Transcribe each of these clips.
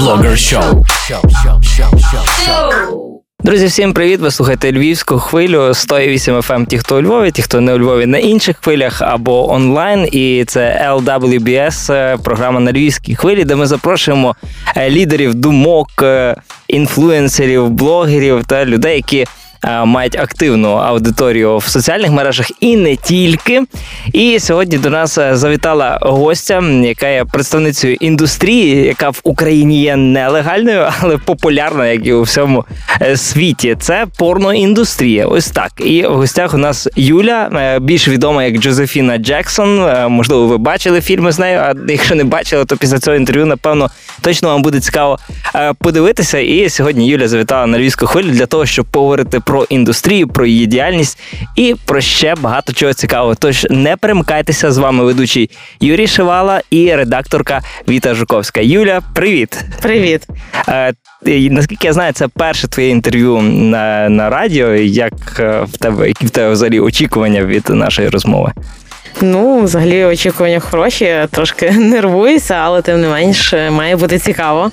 Блогер Шоу. Друзі, всім привіт! Ви слухаєте львівську хвилю 108 FM, Ті, хто у Львові, ті, хто не у Львові на інших хвилях або онлайн. І це LWBS, е, програма на львівській хвилі, де ми запрошуємо е, лідерів думок, е, інфлюенсерів, блогерів та людей, які мають активну аудиторію в соціальних мережах і не тільки. І сьогодні до нас е, завітала гостя, яка є представницею індустрії, яка в Україні є нелегальною, але популярна, як і у всьому е, світі. Це порноіндустрія. Ось так. І в гостях у нас Юля, більш відома як Джозефіна Джексон. Можливо, ви бачили фільми з нею. А якщо не бачили, то після цього інтерв'ю, напевно, точно вам буде цікаво подивитися. І сьогодні Юля завітала на львівську хвилю для того, щоб поговорити про індустрію, про її діяльність і про ще багато чого цікавого. Тож не перемикайтеся з вами ведучий Юрій Шивала і редакторка Віта Жуковська. Юля, привіт! Привіт! Е, наскільки я знаю, це перше твоє інтерв'ю на на радіо. Як е, в тебе які в тебе взагалі очікування від нашої розмови? Ну, взагалі, очікування хороші, трошки нервуюся, але тим не менш має бути цікаво.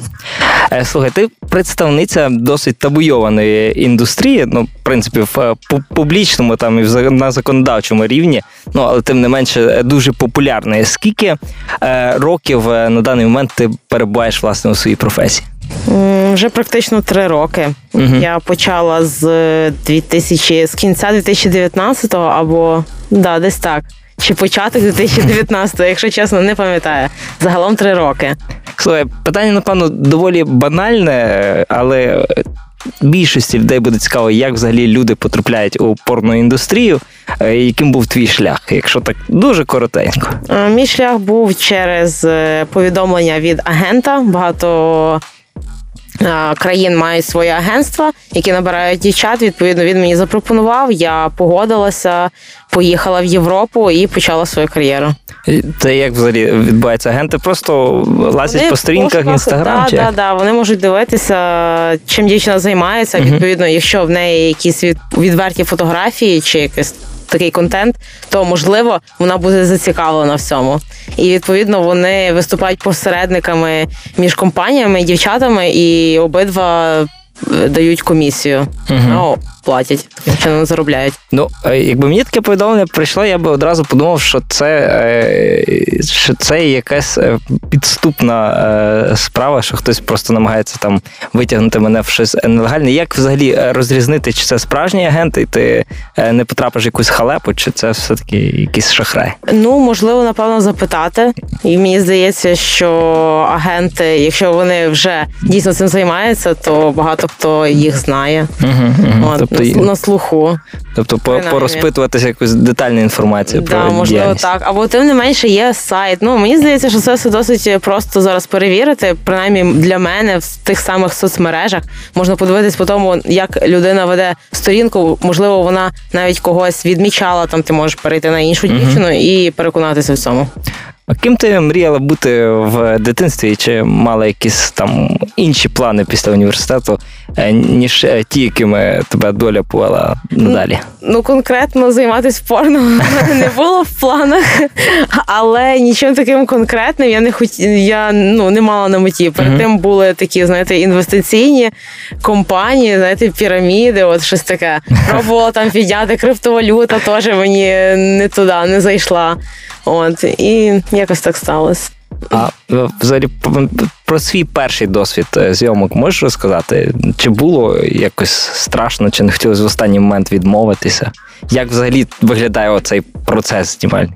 Е, слухай, ти представниця досить табуйованої індустрії, ну, в принципі, в е, публічному там і на законодавчому рівні, ну але тим не менше дуже популярної. Скільки е, років е, на даний момент ти перебуваєш власне у своїй професії? Вже практично три роки. uh Я почала з 2000, з кінця 2019-го або да, десь так чи початок 2019-го, якщо чесно, не пам'ятаю. Загалом три роки. Слухай, питання, напевно, доволі банальне, але більшості людей буде цікаво, як взагалі люди потрапляють у порноіндустрію. Е, яким був твій шлях, якщо так дуже коротенько? Е, мій шлях був через е, повідомлення від агента. Багато країн мають свої агентства, які набирають дівчат. Відповідно, він мені запропонував. Я погодилася, поїхала в Європу і почала свою кар'єру. Це як взагалі відбувається? Агенти просто лазять вони по сторінках інстаграм? Так, так, так. Вони можуть дивитися, чим дівчина займається. Відповідно, якщо в неї якісь відверті фотографії чи якесь такий контент, то можливо вона буде зацікавлена в цьому. І відповідно вони виступають посередниками між компаніями дівчатами, і обидва е, дають комісію. Угу. Платять, таким чином заробляють. Ну, е, якби мені таке повідомлення прийшло, я би одразу подумав, що це е, що це якась е, підступна справа, що хтось просто намагається там витягнути мене в щось нелегальне. Як взагалі розрізнити, чи це справжній агент, і ти не потрапиш в якусь халепу, чи це все-таки якийсь шахрай? Ну, можливо, напевно, запитати. І мені здається, що агенти, якщо вони вже дійсно цим займаються, то багато хто їх знає. Угу, угу. От, Тобто на слуху. Тобто Принаймні. порозпитуватися якусь детальну інформацію да, про можливо діяльність. так. Або тим не менше є сайт. Ну мені здається, що це все досить просто зараз перевірити. Принаймні для мене в тих самих соцмережах можна подивитись по тому, як людина веде сторінку. Можливо, вона навіть когось відмічала. Там ти можеш перейти на іншу дівчину і переконатися в цьому. А ким ти мріяла бути в дитинстві? Чи мала якісь там інші плани після університету, ніж е, ті, якими тебе доля повела надалі? Ну, конкретно займатися порно не було в планах, але нічим таким конкретним я не хот... я ну не мала на меті. Перед uh-huh. тим були такі, знаєте, інвестиційні компанії, знаєте, піраміди, от щось таке. Пробувала там підняти криптовалюта, теж мені не туди не зайшла. От і якось так сталося. А взагалі про свій перший досвід е, зйомок можеш розказати? Чи було якось страшно, чи не хотілося в останній момент відмовитися? Як взагалі виглядає оцей процес знімальний?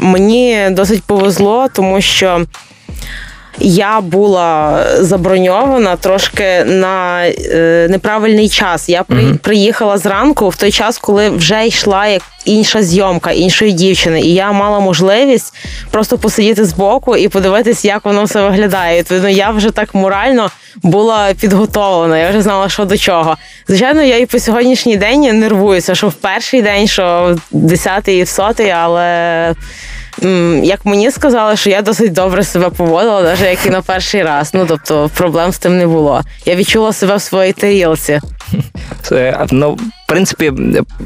Мені досить повезло, тому що я була заброньована трошки на е, неправильний час. Я при, uh-huh. приїхала зранку в той час, коли вже йшла як інша зйомка іншої дівчини, і я мала можливість просто посидіти збоку і подивитись, як воно все виглядає. Відповідно, я вже так морально була підготовлена. Я вже знала, що до чого. Звичайно, я і по сьогоднішній день нервуюся, що в перший день, що в десятий і в сотий, але як мені сказали, що я досить добре себе поводила, навіть як і на перший раз. Ну тобто проблем з тим не було. Я відчула себе в своїй тарілці. Ну, в принципі,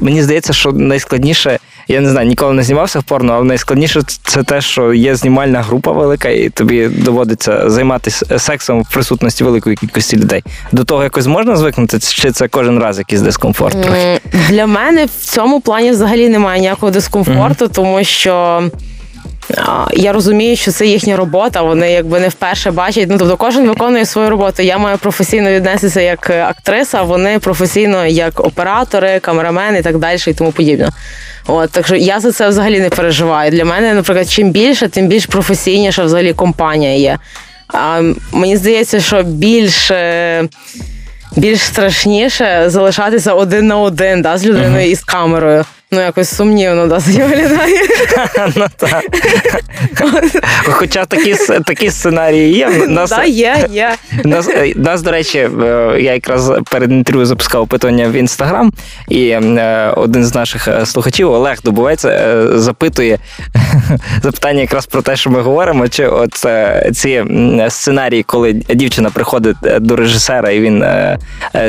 мені здається, що найскладніше я не знаю, ніколи не знімався в порно, але найскладніше це те, що є знімальна група велика, і тобі доводиться займатися сексом в присутності великої кількості людей. До того якось можна звикнути, чи це кожен раз якийсь дискомфорт? трохи? Для мене в цьому плані взагалі немає ніякого дискомфорту, mm-hmm. тому що. Я розумію, що це їхня робота. Вони якби не вперше бачать. Ну тобто, кожен виконує свою роботу. Я маю професійно віднестися як актриса. Вони професійно як оператори, камерамени і так далі, і тому подібне. От так що я за це взагалі не переживаю. Для мене, наприклад, чим більше, тим більш професійніша взагалі компанія є. А мені здається, що більш більш страшніше залишатися один на один да, з людиною uh-huh. і з камерою. Ну, якось сумнівно досить виглядає. Ну, так. Хоча такі такі сценарії є. Нас, да, є, є. Нас, е, нас, до речі, е, я якраз перед інтерв'ю запускав опитування в інстаграм, і е, один з наших слухачів, Олег Дубовець, запитує запитання якраз про те, що ми говоримо, чи от ці сценарії, коли дівчина приходить до режисера і він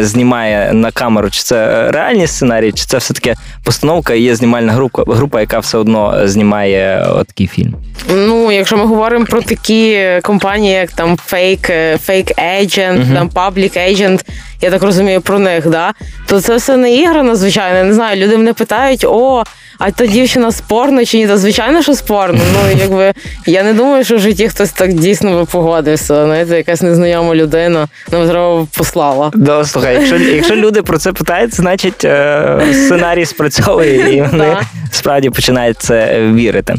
знімає на камеру, чи це реальні сценарії, чи це все-таки постановка є знімальна група, група, яка все одно знімає такий фільм. Ну, якщо ми говоримо про такі компанії, як там Fake, Fake Agent, uh-huh. там Public Agent, я так розумію про них, да, то це все не іграно, звичайно. Не знаю, люди мене питають, о, а та дівчина спорна чи ні? Та звичайно, що спорно. Ну, якби я не думаю, що в житті хтось так дійсно би погодився. Знаєте, якась незнайома людина нам треба послала. Да, слухай, якщо якщо люди про це питають, значить е, сценарій спрацьовує і вони справді починають це вірити.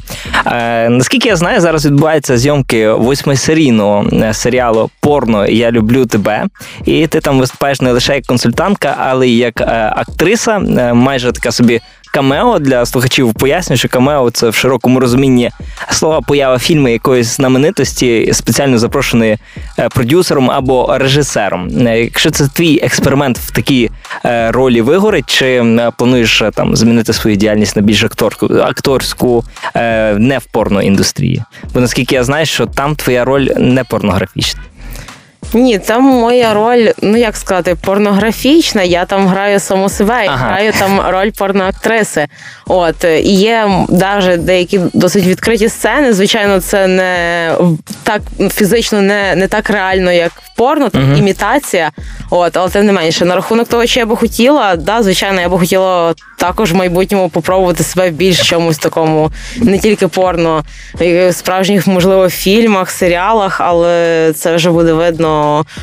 Е, наскільки я знаю, зараз відбуваються зйомки восьмисерійного е, серіалу Порно Я люблю тебе. І ти там виступаєш не лише як консультантка, але й як актриса, майже така собі камео для слухачів пояснюю, що камео це в широкому розумінні слова поява фільму якоїсь знаменитості, спеціально запрошеної е, продюсером або режисером. Е, якщо це твій експеримент в такій е, ролі вигорить, чи плануєш там змінити свою діяльність на більш акторську акторську не в порноіндустрії? Бо наскільки я знаю, що там твоя роль не порнографічна. Ні, там моя роль, ну як сказати, порнографічна. Я там граю саму себе, ага. граю там роль порноактриси. От і є навіть деякі досить відкриті сцени. Звичайно, це не так фізично не не так реально, як в порно, так uh імітація. От, але тим не менше, на рахунок того, що я би хотіла, да, звичайно, я би хотіла також в майбутньому попробувати себе в більш чомусь такому, не тільки порно, в справжніх, можливо, фільмах, серіалах, але це вже буде видно.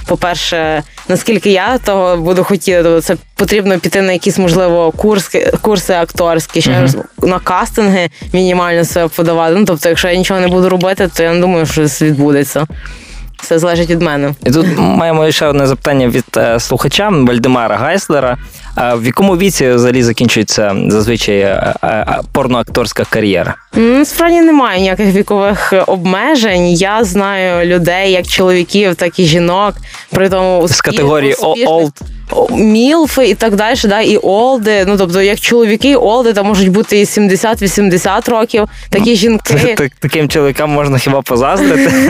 По-перше, наскільки я того буду хотіти, то це потрібно піти на якісь, можливо, курси, курси акторські, ще раз uh-huh. на кастинги мінімально себе подавати. Ну тобто, якщо я нічого не буду робити, то я не думаю, що це відбудеться. Все залежить від мене. І тут маємо ще одне запитання від е, слухача Вальдемара Гайслера. А в якому віці взагалі закінчується зазвичай е, е, порноакторська кар'єра? Справді немає ніяких вікових обмежень. Я знаю людей, як чоловіків, так і жінок. При тому з категорії old мілфи і так далі, да, і олди. Ну тобто, як чоловіки, олди там можуть бути і 70-80 років. Такі жінки таким чоловікам можна хіба позаздрити?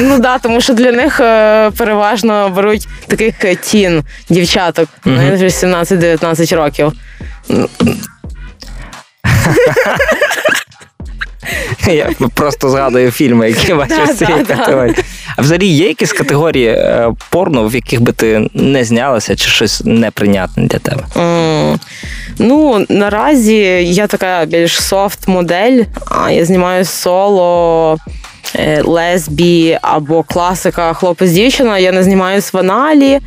Ну да, тому що для них е, переважно беруть таких тін дівчаток, 17-19 років. Я просто згадую фільми, які бачив з цієї категорії. А взагалі є якісь категорії е, порно, в яких би ти не знялася, чи щось неприйнятне для тебе? Ну, наразі я така більш софт модель, а я знімаю соло. Е, лесбі або класика хлопець-дівчина, я не знімаюсь в аналі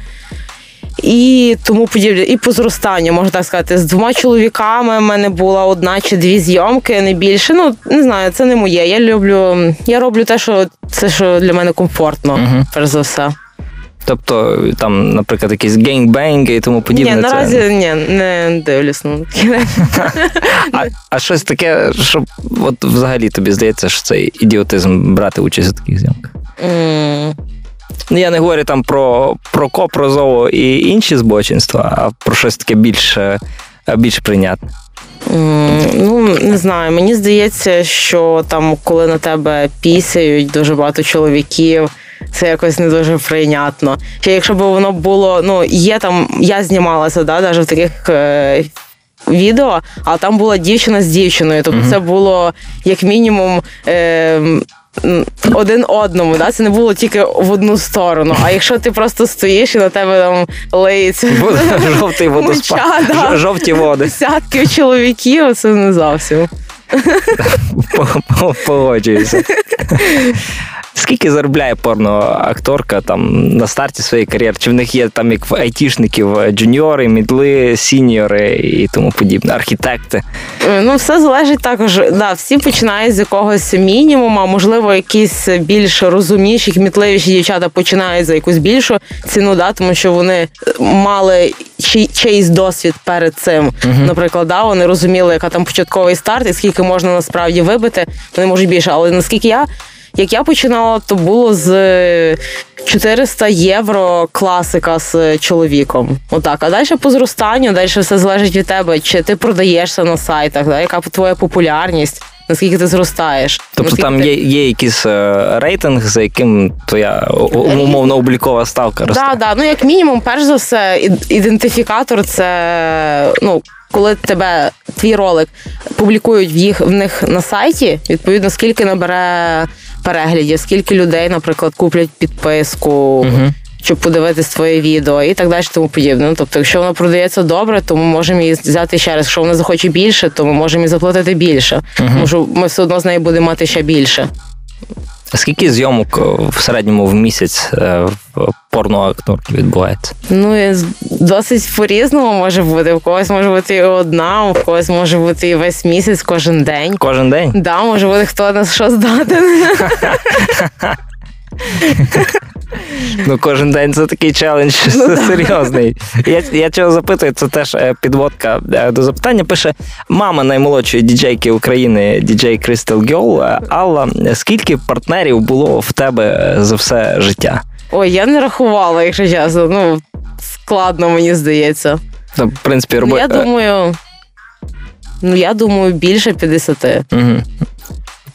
і тому подібне. І по зростанню, можна так сказати, з двома чоловіками в мене була одна чи дві зйомки, не більше. Ну не знаю, це не моє. Я люблю, я роблю те, що це що для мене комфортно, угу. перш за все. Тобто там, наприклад, якісь гейнгбенги і тому подібне. Ні, наразі це... ні, не дивлюсь. Ну, а а щось таке, що от взагалі тобі здається, що це ідіотизм брати участь у таких зйомках? Ну, я не говорю там про про ко, про і інші збочинства, а про щось таке більш, більш прийнятне. Ну, не знаю. Мені здається, що там, коли на тебе пісяють дуже багато чоловіків, це якось не дуже прийнятно. Ще якщо б воно було, ну, є там, я знімалася, да, навіть в таких е, відео, а там була дівчина з дівчиною. Тобто mm-hmm. це було як мінімум. Е, один одному, да? це не було тільки в одну сторону. А якщо ти просто стоїш і на тебе там лиється жовтий водоспад, да. жовті води. Десятків чоловіків, це не зовсім. Погоджуюся. Скільки заробляє порноакторка там на старті своєї кар'єри? Чи в них є там як в айтішників джуніори, мідли, сіньори і тому подібне, архітекти? Е, ну, все залежить також. Да, Всі починають з якогось мінімуму, можливо, якісь більш розумніші, кмітливіші дівчата починають за якусь більшу ціну, да, тому що вони мали чийсь досвід перед цим. Uh-huh. Наприклад, да, вони розуміли, яка там початковий старт і скільки можна насправді вибити, вони можуть більше. Але наскільки я. Як я починала, то було з 400 євро класика з чоловіком. Отак. А далі по зростанню, далі все залежить від тебе, чи ти продаєшся на сайтах, да? яка твоя популярність. Наскільки ти зростаєш? Тобто наскільки там ти... є є якийсь е, рейтинг, за яким твоя умовно облікова ставка росте? Так, да, да. ну як мінімум, перш за все, ідентифікатор це ну. Коли тебе твій ролик публікують в їх в них на сайті, відповідно скільки набере переглядів, скільки людей, наприклад, куплять підписку, угу. щоб подивитись твоє відео і так далі, тому подібне. Ну, тобто, якщо воно продається добре, то ми можемо її взяти ще раз. Якщо вона захоче більше, то ми можемо їй заплатити більше. Тому що ми все одно з нею будемо мати ще більше. Скільки зйомок е, в середньому в місяць е, в порноакторки відбувається? Ну досить по-різному може бути. В когось може бути і одна, у когось може бути і весь місяць, кожен день. Кожен день? Так, да, може бути хто нас що здатен. Ну, кожен день це такий челендж ну, серйозний. Я я чого запитую, це теж е, підводка е, до запитання. Пише мама наймолодшої діджейки України, діджей Crystal Girl, Алла. Скільки партнерів було в тебе за все життя? Ой, я не рахувала, якщо чесно. Ну, складно, мені здається. Ну, в принципі, робо... Я думаю. Ну, я думаю, більше 50. Угу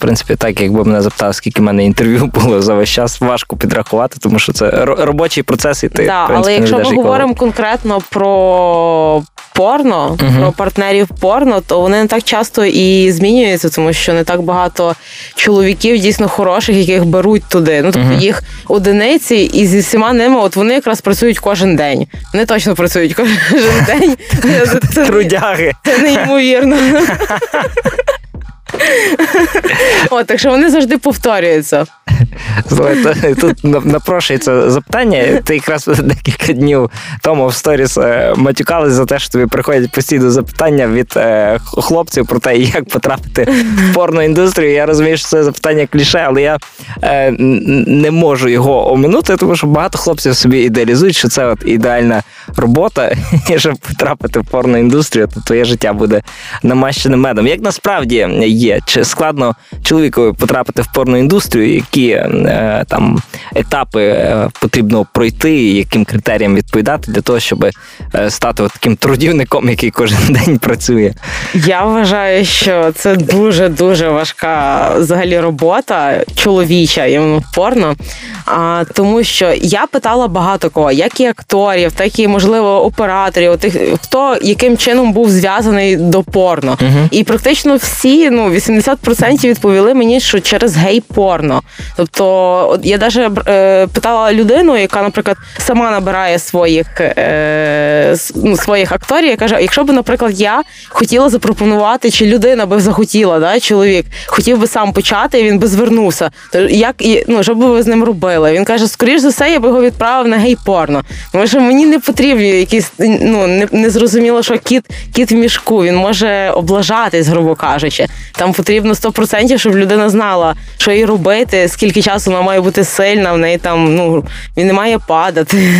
принципі, так, якби мене запитали, скільки в мене інтерв'ю було за весь час, важко підрахувати, тому що це робочий процес, і ти да, в принципі, але якщо ми говоримо конкретно про порно, угу. про партнерів порно, то вони не так часто і змінюються, тому що не так багато чоловіків дійсно хороших, яких беруть туди. Ну тобто угу. їх одиниці, і зі всіма ними, от вони якраз працюють кожен день. Вони точно працюють кожен день. Трудяги. Це неймовірно. О, так що вони завжди повторюються. Тут напрошується запитання. Ти якраз декілька днів тому в сторіс е, матюкались за те, що тобі приходять постійно запитання від е, хлопців про те, як потрапити в порноіндустрію. Я розумію, що це запитання кліше, але я е, не можу його оминути, тому що багато хлопців собі ідеалізують, що це от ідеальна робота, і щоб потрапити в порноіндустрію, то твоє життя буде намащеним медом. Як насправді є? Чи складно чоловікові потрапити в порноіндустрію, які е, там етапи е, потрібно пройти, яким критеріям відповідати для того, щоб е, стати таким трудівником, який кожен день працює? Я вважаю, що це дуже дуже важка взагалі робота чоловіча іменно порно. А, Тому що я питала багато кого, як і акторів, так і можливо операторів, тих хто яким чином був зв'язаний до порно, uh і практично всі ну 80% відповіли мені, що через гей-порно. Тобто, от я навіть е, питала людину, яка, наприклад, сама набирає своїх е, ну, своїх акторів, я каже, якщо б, наприклад, я хотіла запропонувати, чи людина би захотіла, да, чоловік хотів би сам почати, і він би звернувся. То як ну, що би ви з ним робили? Він каже, скоріш за все, я би його відправив на гей-порно. Тому що мені не потрібні якісь ну не, не зрозуміло, що кіт кіт в мішку, він може облажатись, грубо кажучи. Там потрібно 100%, щоб людина знала, що їй робити, скільки часу вона має бути сильна, в неї там ну він не має падати.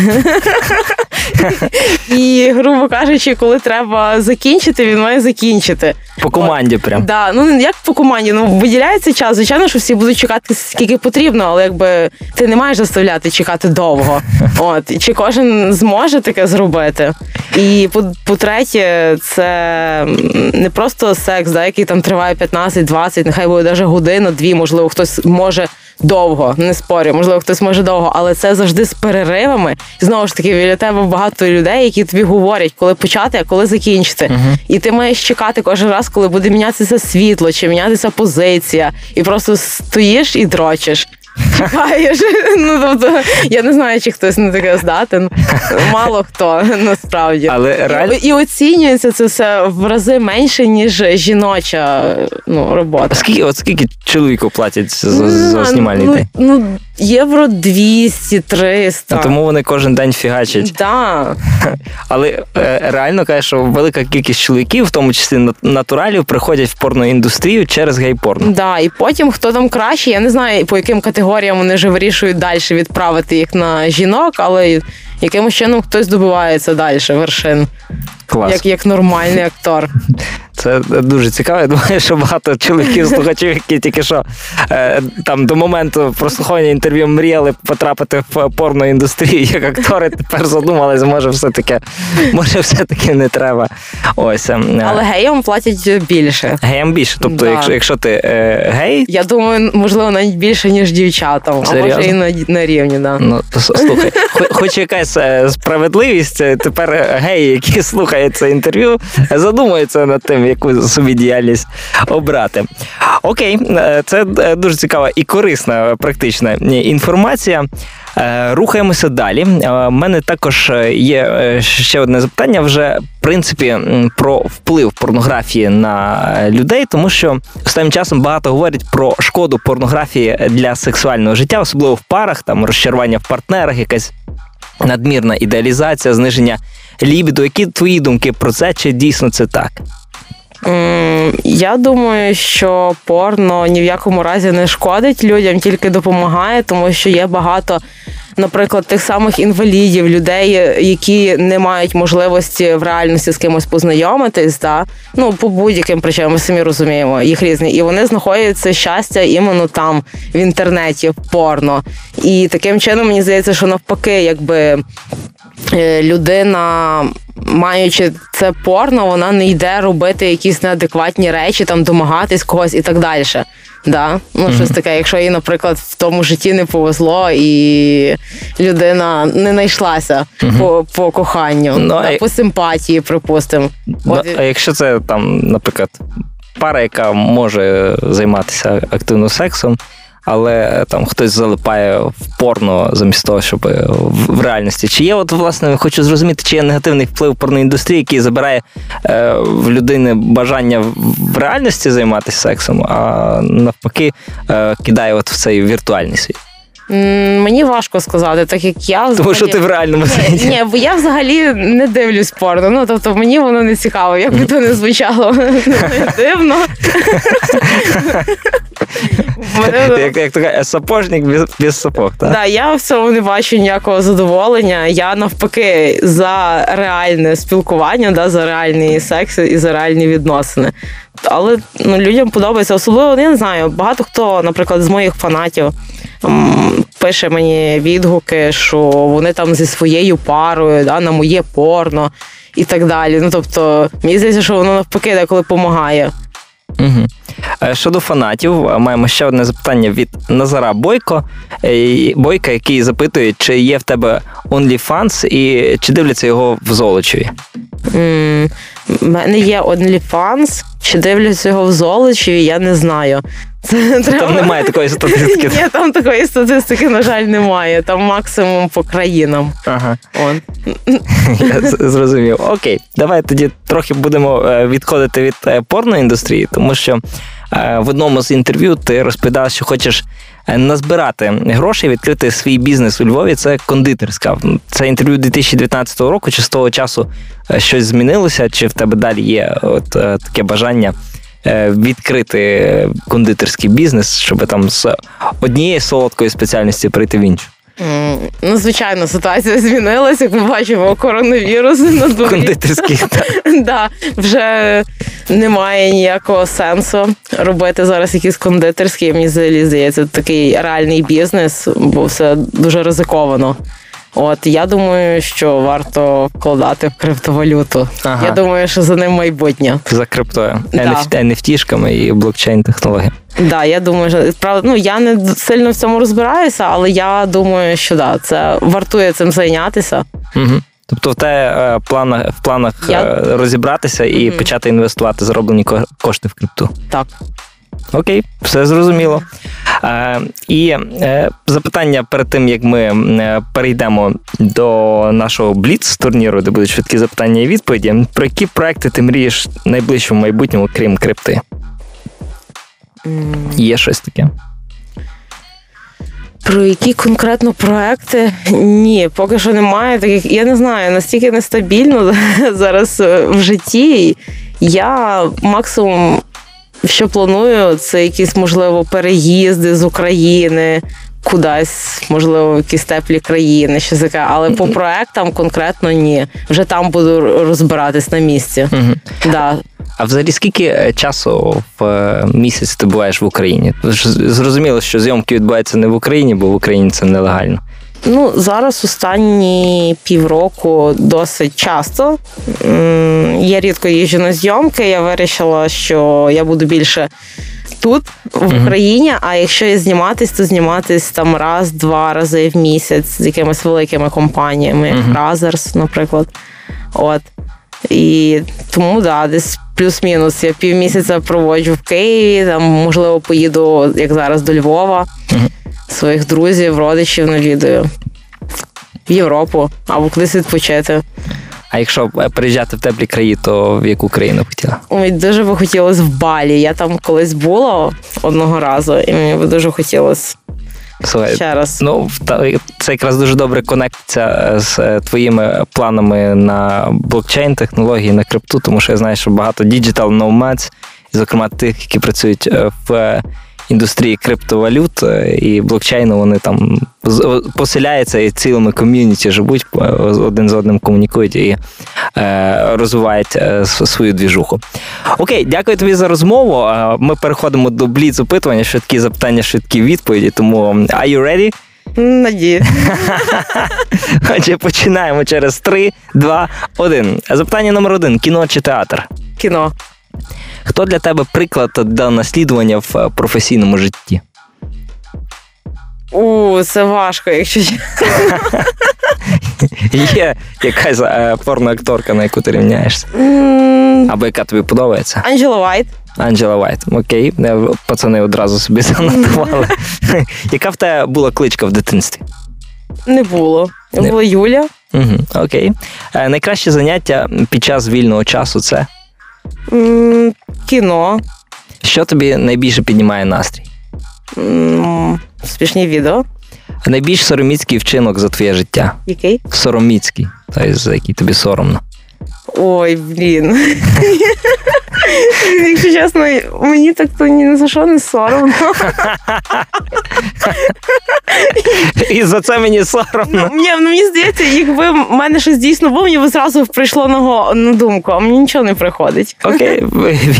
І, грубо кажучи, коли треба закінчити, він має закінчити. По команді прям. Да, ну як по команді? Ну виділяється час. Звичайно, що всі будуть чекати скільки потрібно, але якби ти не маєш заставляти чекати довго. От чи кожен зможе таке зробити? І по-третє, це не просто секс, да, який там триває 15-20, нехай буде навіть годину, дві, можливо, хтось може довго, не спорю, можливо, хтось може довго, але це завжди з переривами. Знову ж таки, біля тебе багато людей, які тобі говорять, коли почати, а коли закінчити. Uh-huh. І ти маєш чекати кожен раз, коли буде мінятися світло чи мінятися позиція, і просто стоїш і дрочиш. Чекаєш. Ну, тобто, я не знаю, чи хтось не таке здатен. Мало хто насправді. Але реально... І, і оцінюється це все в рази менше, ніж жіноча ну, робота. Скільки от скільки чоловіку платять за, за знімальний ну, день? Ну, євро 200-300. Ну, тому вони кожен день фігачать. Да. Але е, реально каже, що велика кількість чоловіків, в тому числі натуралів, приходять в порноіндустрію через гей-порно. Да, і потім хто там краще, я не знаю, по яким категоріям вони вже вирішують далі відправити їх на жінок, але якимось чином хтось добивається далі вершин. Клас. Як як нормальний актор. Це дуже цікаво. Я думаю, що багато чоловіків слухачів, які тільки що е, там до моменту прослуховування інтерв'ю мріяли потрапити в порноіндустрію як актори. Тепер задумались, може, все таки може, все таки не треба. Ось е, але геям платять більше. Геям більше. Тобто, да. якщо якщо ти е, гей, я думаю, можливо, навіть більше ніж дівчатам, а може і на, на рівні. Да. Ну слухай, хоч якась справедливість. Тепер геї, які слухають це інтерв'ю, задумуються над тим яку собі діяльність обрати. Окей, е, це е, дуже цікава і корисна практична інформація. Е, рухаємося далі. У мене також є ще одне запитання. Вже в принципі про вплив порнографії на людей, тому що останнім часом багато говорять про шкоду порнографії для сексуального життя, особливо в парах, там розчарування в партнерах, якась надмірна ідеалізація, зниження лібіду. Які твої думки про це? Чи дійсно це так? Я думаю, що порно ні в якому разі не шкодить людям, тільки допомагає, тому що є багато, наприклад, тих самих інвалідів, людей, які не мають можливості в реальності з кимось познайомитись, да? ну по будь-яким причинам ми самі розуміємо, їх різні, і вони знаходять це щастя іменно там, в інтернеті, в порно. І таким чином мені здається, що навпаки, якби людина маючи це порно, вона не йде робити якісь неадекватні речі, там домагатись когось і так далі. Да? Ну, mm-hmm. щось таке, якщо їй, наприклад, в тому житті не повезло, і людина не знайшлася mm-hmm. по по коханню, no, да, а... по симпатії, припустимо. No, От... А якщо це там, наприклад, пара, яка може займатися активним сексом, але е, там хтось залипає в порно замість того, щоб е, в, реальності. Чи є, от, власне, хочу зрозуміти, чи є негативний вплив порноіндустрії, який забирає е, в людини бажання в реальності займатися сексом, а навпаки е, кидає от в цей віртуальний світ. Мені важко сказати, так як я взагалі... Тому що ти в реальному світі. Ні, бо я взагалі не дивлюсь порно. Ну тобто мені воно не цікаво, як би то не звучало дивно. Як як така сапожник без без сапог, так? Да, я в цьому не бачу ніякого задоволення. Я навпаки за реальне спілкування, да, за реальний секс і за реальні відносини. Але ну, людям подобається, особливо я не знаю. Багато хто, наприклад, з моїх фанатів пише мені відгуки, що вони там зі своєю парою да, на моє порно і так далі. Ну тобто, мені здається, що воно навпаки деколи допомагає. Угу. Щодо фанатів, маємо ще одне запитання від Назара Бойко. Е, Бойка, який запитує, чи є в тебе OnlyFans і чи дивляться його в Золочеві? У мене є OnlyFans, чи дивляться його в Золочеві, я не знаю. Це Там немає такої статистики. Ні, там такої статистики, на жаль, немає. Там максимум по країнам. Ага. Он. Я Зрозумів. Окей, давай тоді трохи будемо е, відходити від е, порноіндустрії, тому що е, в одному з інтерв'ю ти розповідав, що хочеш назбирати гроші, відкрити свій бізнес у Львові. Це кондитерська. Це інтерв'ю 2019 року. Чи з того часу щось змінилося? Чи в тебе далі є от таке бажання? Е, відкрити кондитерський бізнес, щоб там з однієї солодкої спеціальності прийти в іншу. Mm, ну, звичайно, ситуація змінилася, як ми бачимо, коронавірус на дворі. Кондитерський, так. да, вже немає ніякого сенсу робити зараз якісь кондитерські. Мені здається, такий реальний бізнес, бо все дуже ризиковано. От я думаю, що варто вкладати в криптовалюту. Ага. Я думаю, що за ним майбутнє. За криптою. Да. NFT-шками і блокчейн технологіями Так, да, я думаю, що правда, ну я не сильно в цьому розбираюся, але я думаю, що да, це вартує цим зайнятися. Угу. Тобто в те е, планах в планах я... Е, розібратися і mm почати інвестувати зароблені кошти в крипту. Так. Окей, все зрозуміло. Е, І е, запитання перед тим, як ми е, перейдемо до нашого бліц турніру, де будуть швидкі запитання і відповіді. Про які проекти ти мрієш в найближчому майбутньому, крім крипти? Mm. Є щось таке? Про які конкретно проекти? Ні, поки що немає. Таких я не знаю, настільки нестабільно зараз в житті. Я максимум що планую, це якісь, можливо, переїзди з України кудись, можливо, в якісь теплі країни, щось таке. Але по проектам конкретно ні. Вже там буду розбиратись на місці. Угу. Да. А взагалі скільки е, часу в е, місяць ти буваєш в Україні? Зрозуміло, що зйомки відбуваються не в Україні, бо в Україні це нелегально. Ну, зараз останні півроку досить часто. Я рідко їжджу на зйомки. Я вирішила, що я буду більше тут, в Україні. А якщо я зніматись, то зніматись там раз-два рази в місяць з якимись великими компаніями, як Разерс, наприклад. От. І тому да, десь плюс-мінус. Я півмісяця проводжу в Києві, там можливо поїду, як зараз, до Львова своїх друзів, родичів навідую в Європу або кудись відпочити. А якщо е, приїжджати в теплі краї, то в яку країну хотіла? Мені дуже би хотілося в Балі. Я там колись була одного разу, і мені би дуже хотілося. Слухай, Ще раз. Ну, це якраз дуже добре конектиться е, з е, твоїми планами на блокчейн, технології, на крипту, тому що я знаю, що багато nomads, зокрема тих, які працюють в індустрії криптовалют е, і блокчейну вони там поселяються і цілими ком'юніті живуть, е, один з одним комунікують і е, розвивають е, свою двіжуху. Окей, дякую тобі за розмову. Ми переходимо до бліц опитування, швидкі запитання, швидкі відповіді. Тому are you ready? Надію. Отже, починаємо через 3, 2, 1. Запитання номер один: кіно чи театр? Кіно. Хто для тебе приклад до наслідування в е, професійному житті? У, це важко, якщо Є якась е, порноакторка, на яку ти рівняєшся? Або яка тобі подобається? Анджела Вайт. Анджела Вайт. Окей, е, пацани одразу собі занотували. Яка в тебе була кличка в дитинстві? Не було. Не була Юля. Угу, Окей. Найкраще заняття під час вільного часу це? Кіно. Що тобі найбільше піднімає настрій? Успішні відео. Найбільш сороміцький вчинок за твоє життя. Який? Сороміцький, той, за який тобі соромно. Ой, блін. Якщо чесно, мені так то ні за що не соромно. І за це мені соромно. Ну, ну, Мені здається, якби в мене щось дійсно було, мені зразу прийшло на, на думку, а мені нічого не приходить. Окей,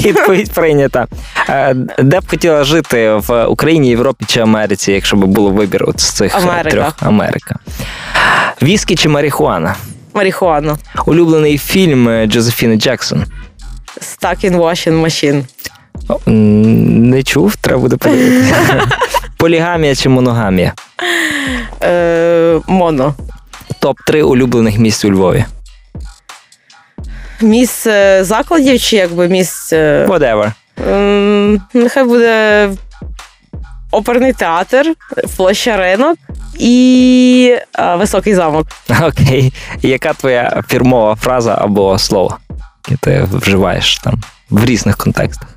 відповідь прийнята. Е, де б хотіла жити в Україні, Європі чи Америці, якщо б було вибір з цих Америка. трьох Америка? Віскі чи марихуана? Марихуана. Улюблений фільм Джозефіни Джексон. Stuck in Washing Machine. Не чув, треба буде подивитися. Полігамія чи моногамія? Е, Моно. Топ-3 улюблених місць у Львові. Місце закладів чи якби місце. Whatever. Нехай буде оперний театр, площа ринок і а, високий замок. Окей. Яка твоя фірмова фраза або слово, яке ти вживаєш там в різних контекстах?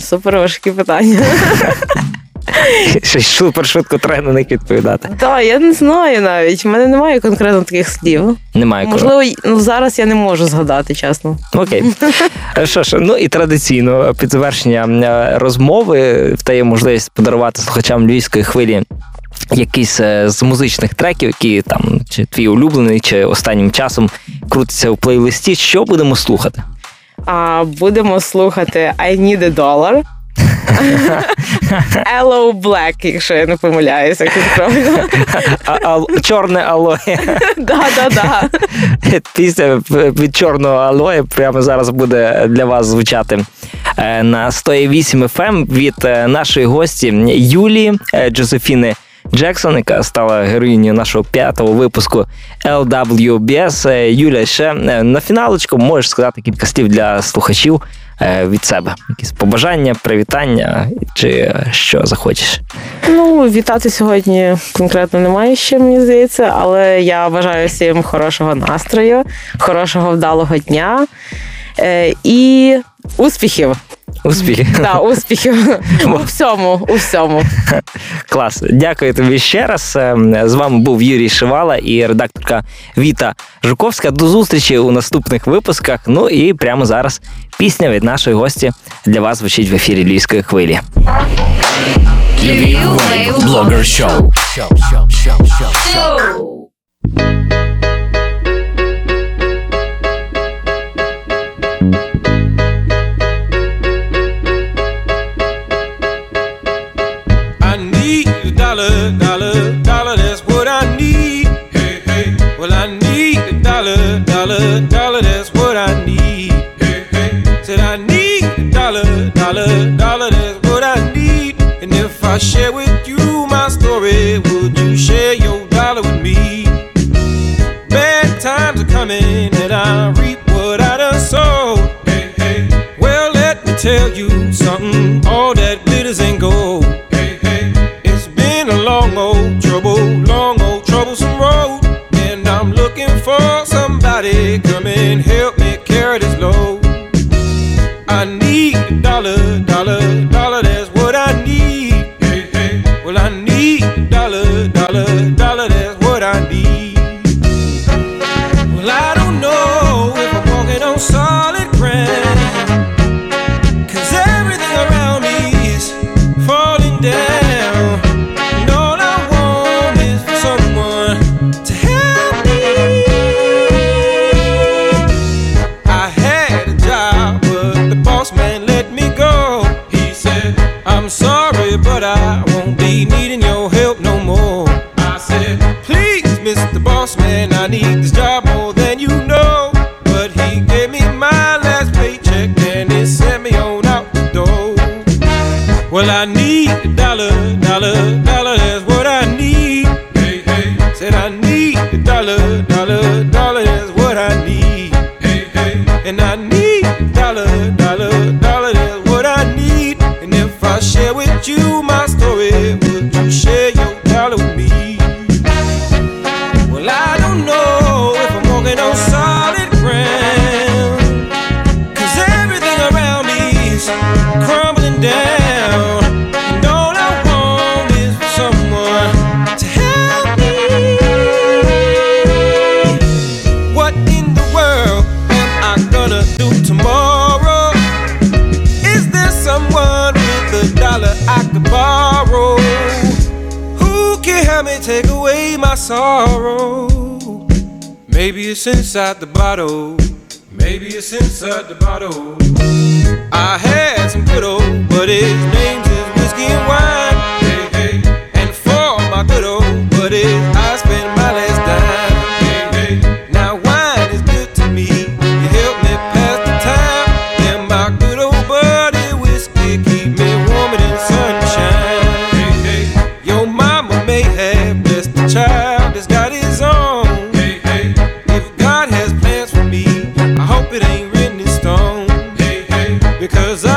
Супер важкі питання. Щось супер швидко треба на них відповідати. Так, я не знаю навіть. У мене немає конкретно таких слів. Немає Можливо, ну зараз я не можу згадати, чесно. Окей. Що ж, ну і традиційно під завершення розмови в те є можливість подарувати слухачам львівської хвилі. Якийсь е, з музичних треків, які там чи твій улюблений, чи останнім часом крутиться у плейлисті. Що будемо слухати? А будемо слухати I Need a Dollar Hello Black, якщо я не помиляюся, як правильно. Чорне алоє. Да, да, да. Пісня від чорного алоє прямо зараз буде для вас звучати е, на 108 FM від е, нашої гості Юлії Джозефіни. Джексон, яка стала героїнею нашого п'ятого випуску LWBS. Юля, ще на фіналочку можеш сказати кілька слів для слухачів Е, від себе? Якісь побажання, привітання чи що захочеш? Ну, вітати сьогодні конкретно немає ще, мені здається, але я бажаю всім хорошого настрою, хорошого вдалого дня е, і успіхів. Успіхи. Так, успіхів у всьому, у всьому. Клас. Дякую тобі ще раз. Ем, з вами був Юрій Шивала і редакторка Віта Жуковська. До зустрічі у наступних випусках. Ну і прямо зараз пісня від нашої гості для вас звучить в ефірі Львівської хвилі. Блогер шоу. Said I need a dollar, dollar, dollar, that's what I need. And if I share with you my story, would you share your dollar with me? Bad times are coming, and I reap what I done sowed. Hey, hey. Well, let me tell you something. All that glitters ain't gold sorrow. Maybe it's inside the bottle. Maybe it's inside the bottle. I had some good old, but his name's is whiskey and wine. Hey, hey. And for my good old, but I spent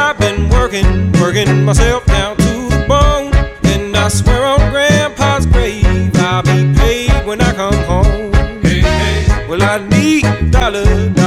I've been working, working myself down to the bone. And I swear on Grandpa's grave, I'll be paid when I come home. Hey, hey. Well, I need a